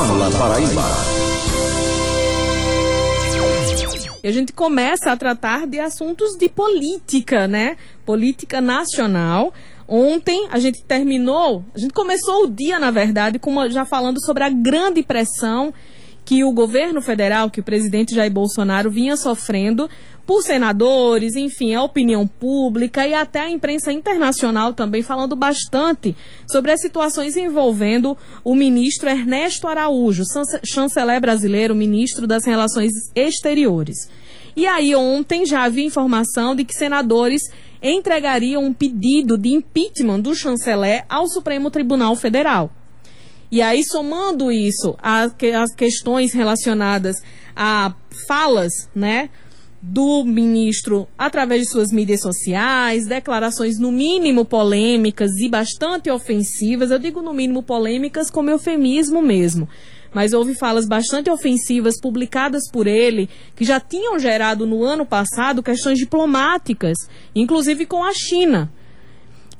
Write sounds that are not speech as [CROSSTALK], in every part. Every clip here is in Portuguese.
Fala Paraíba. E a gente começa a tratar de assuntos de política, né? Política nacional. Ontem a gente terminou, a gente começou o dia, na verdade, com já falando sobre a grande pressão que o governo federal, que o presidente Jair Bolsonaro vinha sofrendo por senadores, enfim, a opinião pública e até a imprensa internacional também falando bastante sobre as situações envolvendo o ministro Ernesto Araújo, chanceler brasileiro, ministro das Relações Exteriores. E aí ontem já havia informação de que senadores entregariam um pedido de impeachment do chanceler ao Supremo Tribunal Federal. E aí, somando isso às questões relacionadas a falas, né, do ministro através de suas mídias sociais, declarações no mínimo polêmicas e bastante ofensivas. Eu digo no mínimo polêmicas como eufemismo mesmo. Mas houve falas bastante ofensivas publicadas por ele, que já tinham gerado no ano passado questões diplomáticas, inclusive com a China.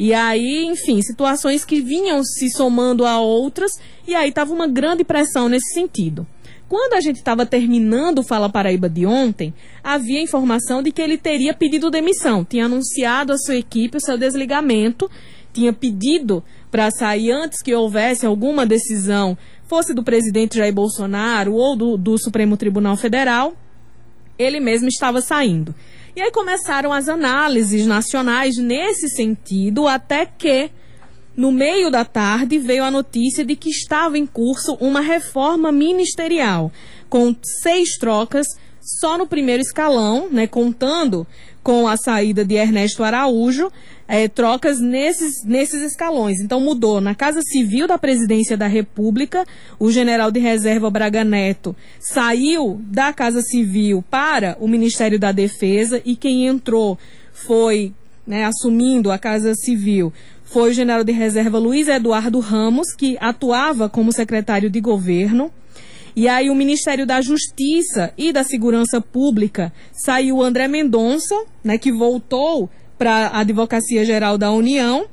E aí, enfim, situações que vinham se somando a outras, e aí estava uma grande pressão nesse sentido. Quando a gente estava terminando o Fala Paraíba de ontem, havia informação de que ele teria pedido demissão, tinha anunciado à sua equipe o seu desligamento, tinha pedido para sair antes que houvesse alguma decisão, fosse do presidente Jair Bolsonaro ou do, do Supremo Tribunal Federal, ele mesmo estava saindo. E aí começaram as análises nacionais nesse sentido, até que no meio da tarde, veio a notícia de que estava em curso uma reforma ministerial, com seis trocas só no primeiro escalão, né, contando com a saída de Ernesto Araújo, é, trocas nesses, nesses escalões. Então mudou na Casa Civil da Presidência da República, o general de reserva Braga Neto saiu da Casa Civil para o Ministério da Defesa e quem entrou foi, né, assumindo a Casa Civil, foi o general de reserva Luiz Eduardo Ramos, que atuava como secretário de governo. E aí o Ministério da Justiça e da Segurança Pública saiu André Mendonça, né, que voltou para a Advocacia Geral da União,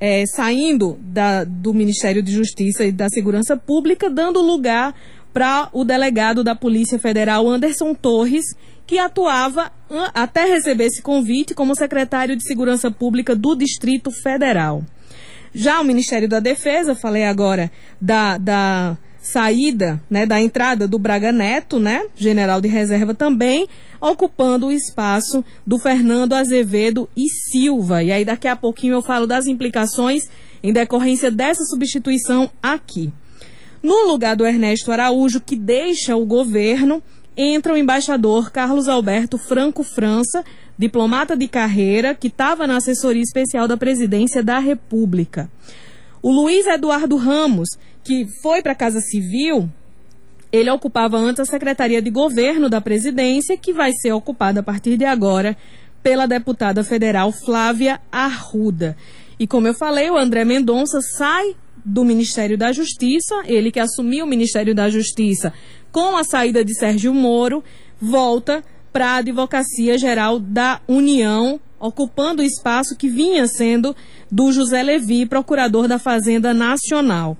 é, saindo da, do Ministério de Justiça e da Segurança Pública, dando lugar para o delegado da Polícia Federal, Anderson Torres, que atuava até receber esse convite como secretário de Segurança Pública do Distrito Federal. Já o Ministério da Defesa, falei agora da, da saída, né, da entrada do Braga Neto, né, general de reserva também, ocupando o espaço do Fernando Azevedo e Silva. E aí daqui a pouquinho eu falo das implicações em decorrência dessa substituição aqui. No lugar do Ernesto Araújo, que deixa o governo, entra o embaixador Carlos Alberto Franco França, diplomata de carreira, que estava na assessoria especial da presidência da República. O Luiz Eduardo Ramos, que foi para a Casa Civil, ele ocupava antes a Secretaria de Governo da Presidência, que vai ser ocupada a partir de agora pela deputada federal Flávia Arruda. E como eu falei, o André Mendonça sai do Ministério da Justiça, ele que assumiu o Ministério da Justiça com a saída de Sérgio Moro, volta para a Advocacia Geral da União, ocupando o espaço que vinha sendo do José Levi, procurador da Fazenda Nacional.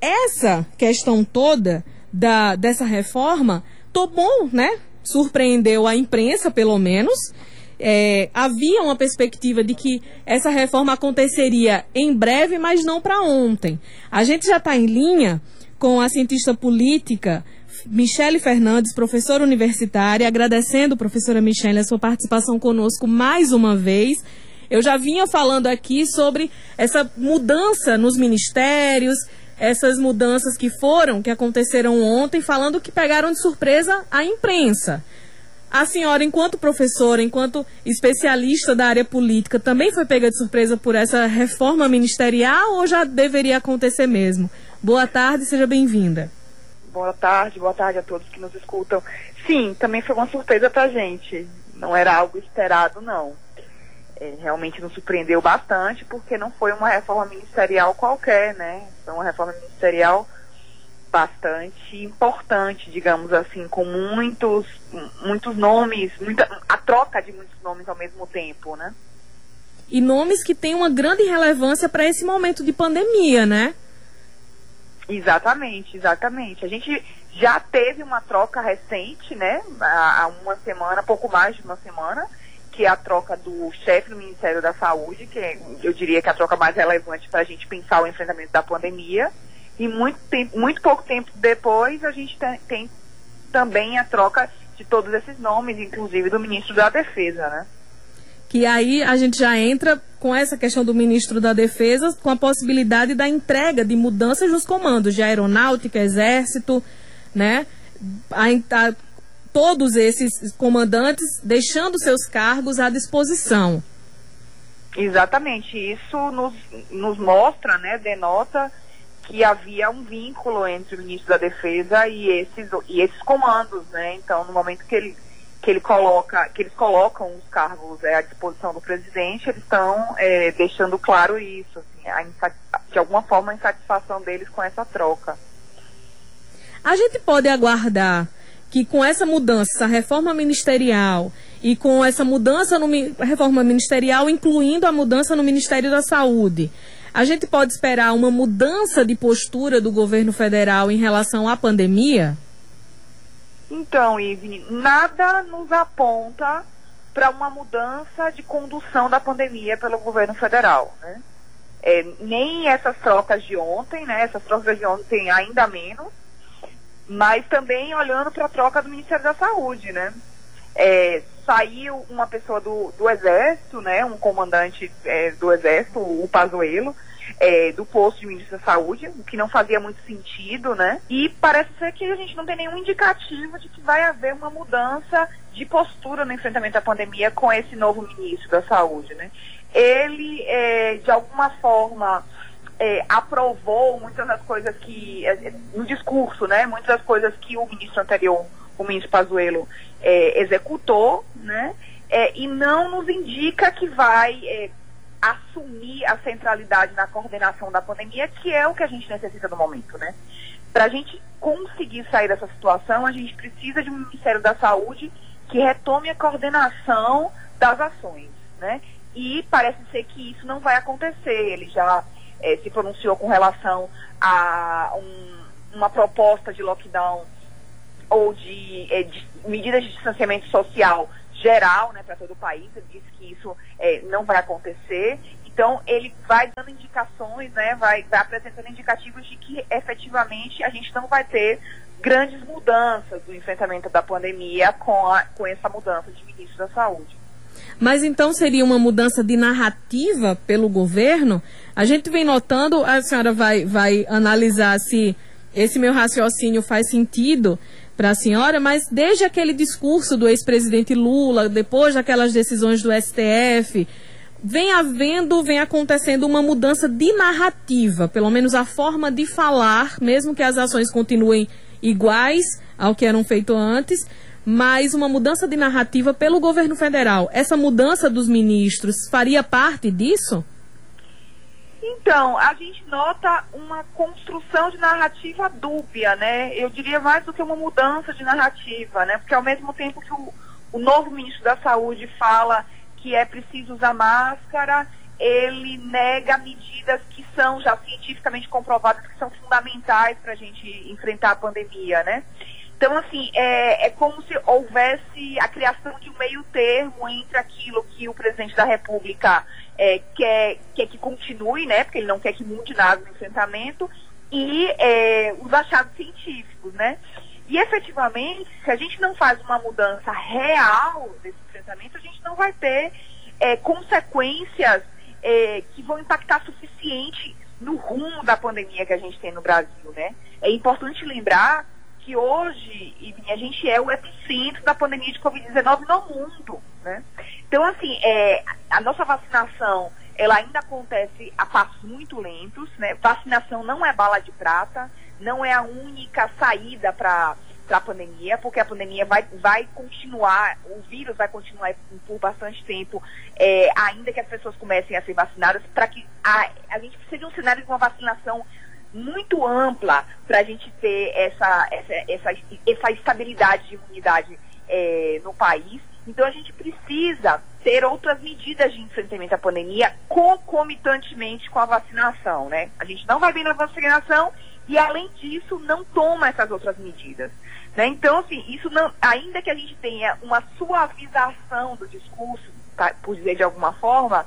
Essa questão toda da, dessa reforma tomou, né? Surpreendeu a imprensa, pelo menos. É, havia uma perspectiva de que essa reforma aconteceria em breve, mas não para ontem. A gente já está em linha com a cientista política Michele Fernandes, professora universitária, agradecendo, professora Michele, a sua participação conosco mais uma vez. Eu já vinha falando aqui sobre essa mudança nos ministérios, essas mudanças que foram, que aconteceram ontem, falando que pegaram de surpresa a imprensa. A senhora, enquanto professora, enquanto especialista da área política, também foi pega de surpresa por essa reforma ministerial ou já deveria acontecer mesmo? Boa tarde, seja bem-vinda. Boa tarde, boa tarde a todos que nos escutam. Sim, também foi uma surpresa pra gente. Não era algo esperado, não. É, realmente nos surpreendeu bastante, porque não foi uma reforma ministerial qualquer, né? Foi uma reforma ministerial bastante importante, digamos assim, com muitos, muitos nomes, muita, a troca de muitos nomes ao mesmo tempo, né? E nomes que têm uma grande relevância para esse momento de pandemia, né? Exatamente, exatamente. A gente já teve uma troca recente, né? Há uma semana, pouco mais de uma semana, que é a troca do chefe do Ministério da Saúde, que é, eu diria que é a troca mais relevante para a gente pensar o enfrentamento da pandemia. E muito, tempo, muito pouco tempo depois, a gente tem, também a troca de todos esses nomes, inclusive do ministro da Defesa, né? que aí a gente já entra com essa questão do ministro da Defesa, com a possibilidade da entrega de mudanças nos comandos de aeronáutica, exército, né? A, a, todos esses comandantes deixando seus cargos à disposição. Exatamente, isso nos, nos mostra, né, denota que havia um vínculo entre o ministro da Defesa e esses, e esses comandos, né? Então, no momento que ele que ele coloca, que eles colocam os cargos é, à disposição do presidente, eles estão é, deixando claro isso, assim, a, de alguma forma a insatisfação deles com essa troca. A gente pode aguardar que com essa mudança, essa reforma ministerial e com essa mudança no reforma ministerial, incluindo a mudança no Ministério da Saúde, a gente pode esperar uma mudança de postura do governo federal em relação à pandemia? Então, Ivne, nada nos aponta para uma mudança de condução da pandemia pelo governo federal, né? É, nem essas trocas de ontem, né? Essas trocas de ontem ainda menos, mas também olhando para a troca do Ministério da Saúde, né? É, saiu uma pessoa do, do Exército, né? Um comandante é, do Exército, o Pazuello, é, do posto de ministro da Saúde, o que não fazia muito sentido, né? E parece ser que a gente não tem nenhum indicativo de que vai haver uma mudança de postura no enfrentamento à pandemia com esse novo ministro da Saúde, né? Ele, é, de alguma forma, é, aprovou muitas das coisas que, é, no discurso, né? Muitas das coisas que o ministro anterior, o ministro Pazuello, é, executou, né? É, e não nos indica que vai é, assumir a centralidade na coordenação da pandemia, que é o que a gente necessita no momento, né? Para a gente conseguir sair dessa situação, a gente precisa de um Ministério da Saúde que retome a coordenação das ações, né? E parece ser que isso não vai acontecer. Ele já é, se pronunciou com relação a um, uma proposta de lockdown ou de, é, de medidas de distanciamento social geral né, para todo o país. Ele disse que isso é, não vai acontecer. Então, ele vai dando indicações, né, vai, vai apresentando indicativos de que efetivamente a gente não vai ter grandes mudanças do enfrentamento da pandemia com, a, com essa mudança de ministro da Saúde. Mas então seria uma mudança de narrativa pelo governo? A gente vem notando, a senhora vai, vai analisar se esse meu raciocínio faz sentido para a senhora, mas desde aquele discurso do ex-presidente Lula, depois daquelas decisões do STF, vem havendo, vem acontecendo uma mudança de narrativa, pelo menos a forma de falar, mesmo que as ações continuem iguais ao que eram feitas antes, mas uma mudança de narrativa pelo governo federal. Essa mudança dos ministros faria parte disso? Então, a gente nota uma construção de narrativa dúbia, né? Eu diria mais do que uma mudança de narrativa, né? Porque ao mesmo tempo que o, o novo ministro da Saúde fala que é preciso usar máscara, ele nega medidas que são já cientificamente comprovadas que são fundamentais para a gente enfrentar a pandemia, né? Então, assim, é, é como se houvesse a criação de um meio termo entre aquilo que o presidente da República é, quer, quer que continue, né? Porque ele não quer que mude nada no enfrentamento, e é, os achados científicos, né? E efetivamente, se a gente não faz uma mudança real desse enfrentamento, a gente não vai ter é, consequências é, que vão impactar suficiente no rumo da pandemia que a gente tem no Brasil, né? É importante lembrar que hoje a gente é o epicentro da pandemia de Covid-19 no mundo, né? Então, assim, é, a nossa vacinação, ela ainda acontece a passos muito lentos, né? Vacinação não é bala de prata, não é a única saída para a pandemia, porque a pandemia vai, vai continuar, o vírus vai continuar por bastante tempo, é, ainda que as pessoas comecem a ser vacinadas, para que a, a gente precisa de um cenário de uma vacinação muito ampla para a gente ter essa, essa, essa, essa estabilidade de imunidade é, no país. Então a gente precisa ter outras medidas de enfrentamento à pandemia concomitantemente com a vacinação, né? A gente não vai bem na vacinação e além disso não toma essas outras medidas. Né? Então, assim, isso não, ainda que a gente tenha uma suavização do discurso, tá, por dizer de alguma forma,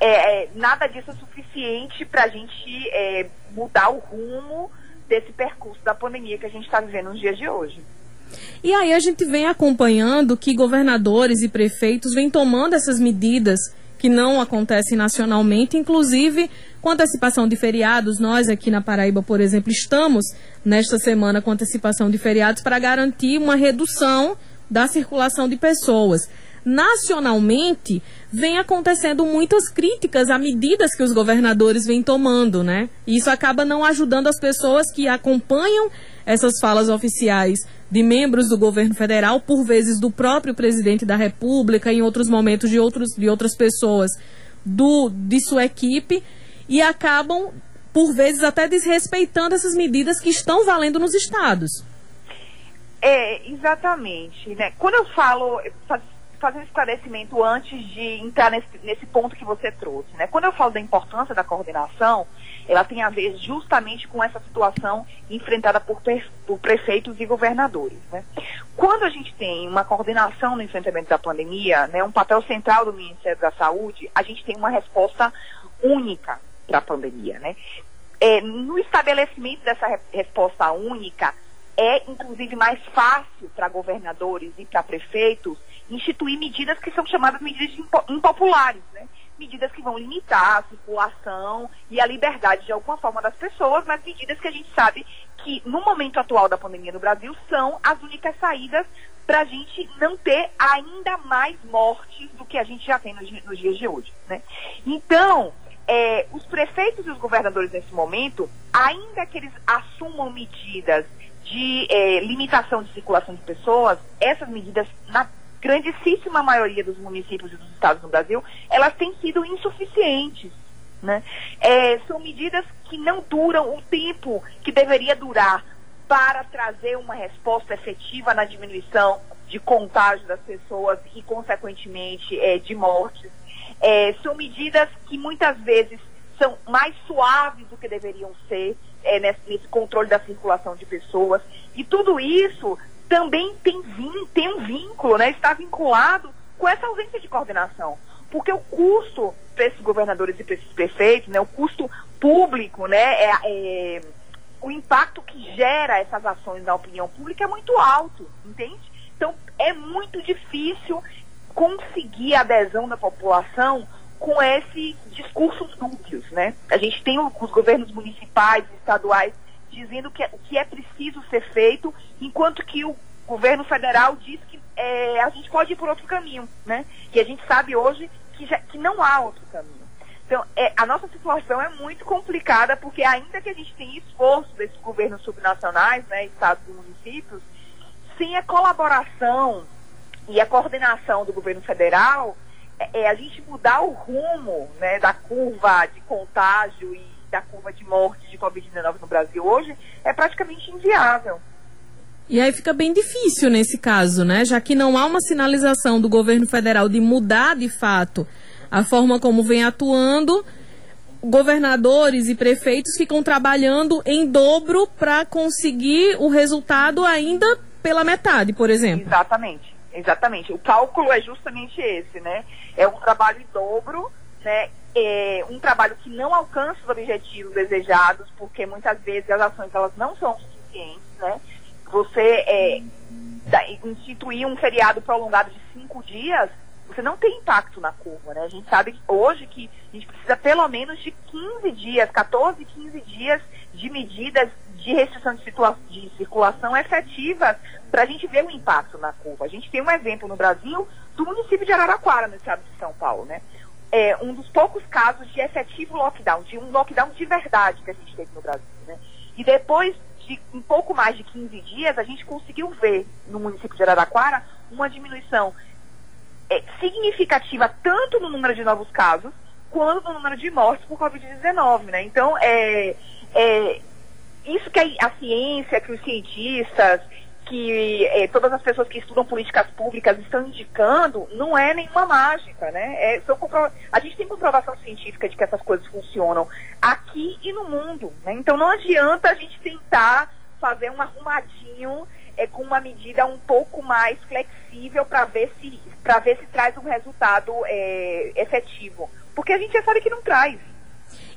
é, é, nada disso é suficiente para a gente é, mudar o rumo desse percurso da pandemia que a gente está vivendo nos dias de hoje. E aí a gente vem acompanhando que governadores e prefeitos vêm tomando essas medidas que não acontecem nacionalmente, inclusive com antecipação de feriados. Nós aqui na Paraíba, por exemplo, estamos nesta semana com antecipação de feriados para garantir uma redução da circulação de pessoas. Nacionalmente, vem acontecendo muitas críticas a medidas que os governadores vêm tomando, né? E isso acaba não ajudando as pessoas que acompanham essas falas oficiais de membros do governo federal, por vezes do próprio presidente da República, em outros momentos de, outros, de outras pessoas do, de sua equipe, e acabam, por vezes, até desrespeitando essas medidas que estão valendo nos estados. É, exatamente. Né? Quando eu falo, fazer um esclarecimento antes de entrar nesse, nesse ponto que você trouxe. Né? Quando eu falo da importância da coordenação, ela tem a ver justamente com essa situação enfrentada por, por prefeitos e governadores. Né? Quando a gente tem uma coordenação no enfrentamento da pandemia, né, um papel central do Ministério da Saúde, a gente tem uma resposta única para a pandemia. Né? É, no estabelecimento dessa resposta única, é inclusive mais fácil para governadores e para prefeitos instituir medidas que são chamadas medidas impopulares, né? medidas que vão limitar a circulação e a liberdade de alguma forma das pessoas, mas medidas que a gente sabe que no momento atual da pandemia no Brasil são as únicas saídas para a gente não ter ainda mais mortes do que a gente já tem nos, nos dias de hoje. Né? Então, é, os prefeitos e os governadores nesse momento, ainda que eles assumam medidas de é, limitação de circulação de pessoas, essas medidas, na grandíssima maioria dos municípios e dos estados no Brasil, elas têm sido insuficientes. Né? É, são medidas que não duram o tempo que deveria durar para trazer uma resposta efetiva na diminuição de contágio das pessoas e, consequentemente, é, de mortes. É, são medidas que muitas vezes são mais suaves do que deveriam ser é, nesse, nesse, controle da circulação de pessoas. E tudo isso também tem, tem um vínculo, né, está vinculado com essa ausência de coordenação. Porque o custo para esses governadores e para esses prefeitos, né, o custo público, né, é, é, o impacto que gera essas ações na opinião pública é muito alto, entende? Então, é muito difícil conseguir a adesão da população com esses discursos dúbios, né? A gente tem os governos municipais estaduais dizendo que, o que é preciso ser feito, enquanto que o governo federal diz que é, a gente pode ir por outro caminho, né? E a gente sabe hoje que, já, que não há outro caminho. Então, é, a nossa situação é muito complicada, porque ainda que a gente tenha esforço desses governos subnacionais, né, estados e municípios, sem a colaboração e a coordenação do governo federal, é, é a gente mudar o rumo né, da curva de contágio e da curva de morte de Covid-19 no Brasil hoje é praticamente inviável. E aí fica bem difícil nesse caso, né? Já que não há uma sinalização do governo federal de mudar de fato a forma como vem atuando, governadores e prefeitos ficam trabalhando em dobro para conseguir o resultado ainda pela metade, por exemplo. Exatamente, exatamente. O cálculo é justamente esse, né? É um trabalho em dobro, né? É, um trabalho que não alcança os objetivos desejados, porque muitas vezes as ações elas não são suficientes, né? Você é, instituir um feriado prolongado de cinco dias, você não tem impacto na curva, né? A gente sabe hoje que a gente precisa pelo menos de 15 dias, 14, 15 dias de medidas de restrição de, de circulação efetivas para a gente ver o impacto na curva. A gente tem um exemplo no Brasil do município de Araraquara, no estado de São Paulo, né? É, um dos poucos casos de efetivo lockdown, de um lockdown de verdade que a gente teve no Brasil. Né? E depois de um pouco mais de 15 dias, a gente conseguiu ver no município de Araraquara uma diminuição é, significativa tanto no número de novos casos quanto no número de mortes por Covid-19. Né? Então, é, é, isso que a, a ciência, que os cientistas que é, todas as pessoas que estudam políticas públicas estão indicando, não é nenhuma mágica, né? É, a gente tem comprovação científica de que essas coisas funcionam aqui e no mundo, né? Então não adianta a gente tentar fazer um arrumadinho é, com uma medida um pouco mais flexível para ver se para ver se traz um resultado é, efetivo, porque a gente já sabe que não traz.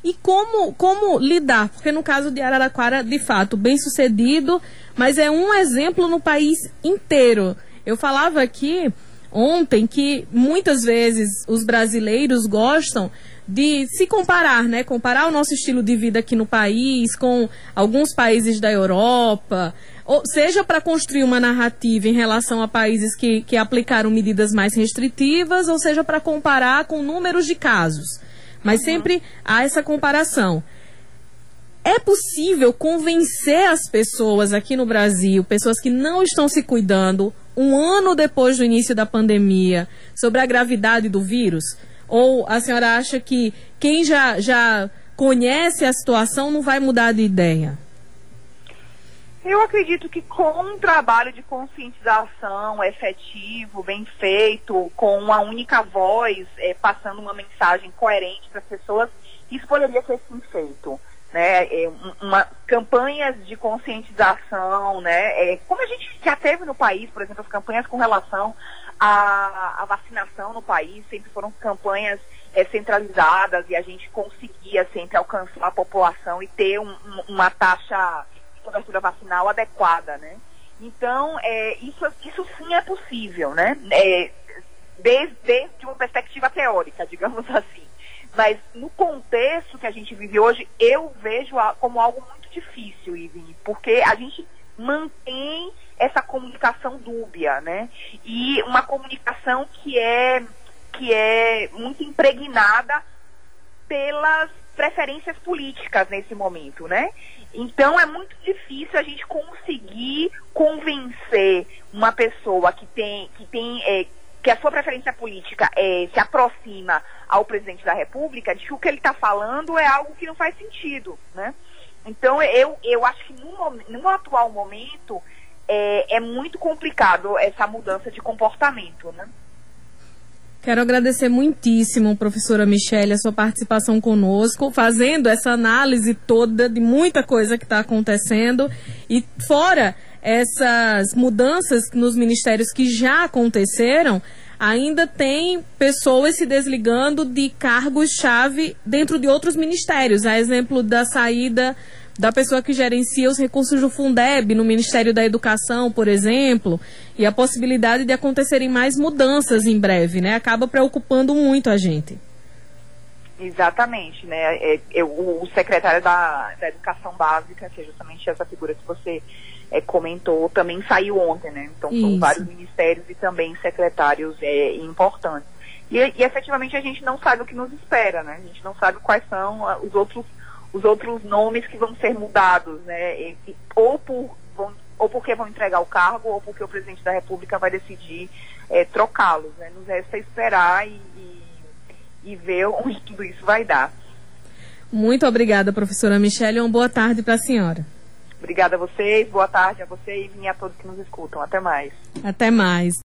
E como, como lidar? Porque no caso de Araraquara, de fato, bem sucedido, mas é um exemplo no país inteiro. Eu falava aqui ontem que muitas vezes os brasileiros gostam de se comparar, né? Comparar o nosso estilo de vida aqui no país com alguns países da Europa, ou seja para construir uma narrativa em relação a países que, que aplicaram medidas mais restritivas, ou seja para comparar com números de casos. Mas sempre há essa comparação. É possível convencer as pessoas aqui no Brasil, pessoas que não estão se cuidando, um ano depois do início da pandemia, sobre a gravidade do vírus? Ou a senhora acha que quem já, já conhece a situação não vai mudar de ideia? Eu acredito que com um trabalho de conscientização efetivo, bem feito, com uma única voz, é, passando uma mensagem coerente para as pessoas, isso poderia ser sim feito. Né, é, uma, campanhas de conscientização, né, é, como a gente já teve no país, por exemplo, as campanhas com relação à, à vacinação no país, sempre foram campanhas é, centralizadas e a gente conseguia sempre alcançar a população e ter um, uma taxa cobertura vacinal adequada, né? Então, é, isso, isso sim é possível, né? É, desde, desde uma perspectiva teórica, digamos [LAUGHS] assim. Mas no contexto que a gente vive hoje, eu vejo como algo muito difícil, Ivy, porque a gente mantém essa comunicação dúbia, né? E uma comunicação que é, que é muito impregnada pelas preferências políticas nesse momento, né? Então é muito difícil a gente conseguir convencer uma pessoa que tem, que tem, é, que a sua preferência política é, se aproxima ao presidente da República de que o que ele está falando é algo que não faz sentido, né? Então eu, eu acho que no, no atual momento é, é muito complicado essa mudança de comportamento, né? Quero agradecer muitíssimo, professora Michelle, a sua participação conosco, fazendo essa análise toda de muita coisa que está acontecendo. E fora essas mudanças nos ministérios que já aconteceram, ainda tem pessoas se desligando de cargos-chave dentro de outros ministérios. A exemplo da saída da pessoa que gerencia os recursos do Fundeb no Ministério da Educação, por exemplo, e a possibilidade de acontecerem mais mudanças em breve, né? Acaba preocupando muito a gente. Exatamente, né? É, é, o, secretário da, da Educação Básica, que é justamente essa figura que você é, comentou, também saiu ontem, né? Então Isso. são vários ministérios e também secretários é, importantes. E, e efetivamente a gente não sabe o que nos espera, né? A gente não sabe quais são os outros os outros nomes que vão ser mudados, né? E, ou, por, vão, ou porque vão entregar o cargo, ou porque o presidente da República vai decidir é, trocá-los. Né? Nos resta esperar e, e, e ver onde [LAUGHS] tudo isso vai dar. Muito obrigada, professora Michelle. Uma boa tarde para a senhora. Obrigada a vocês, boa tarde a você e a todos que nos escutam. Até mais. Até mais.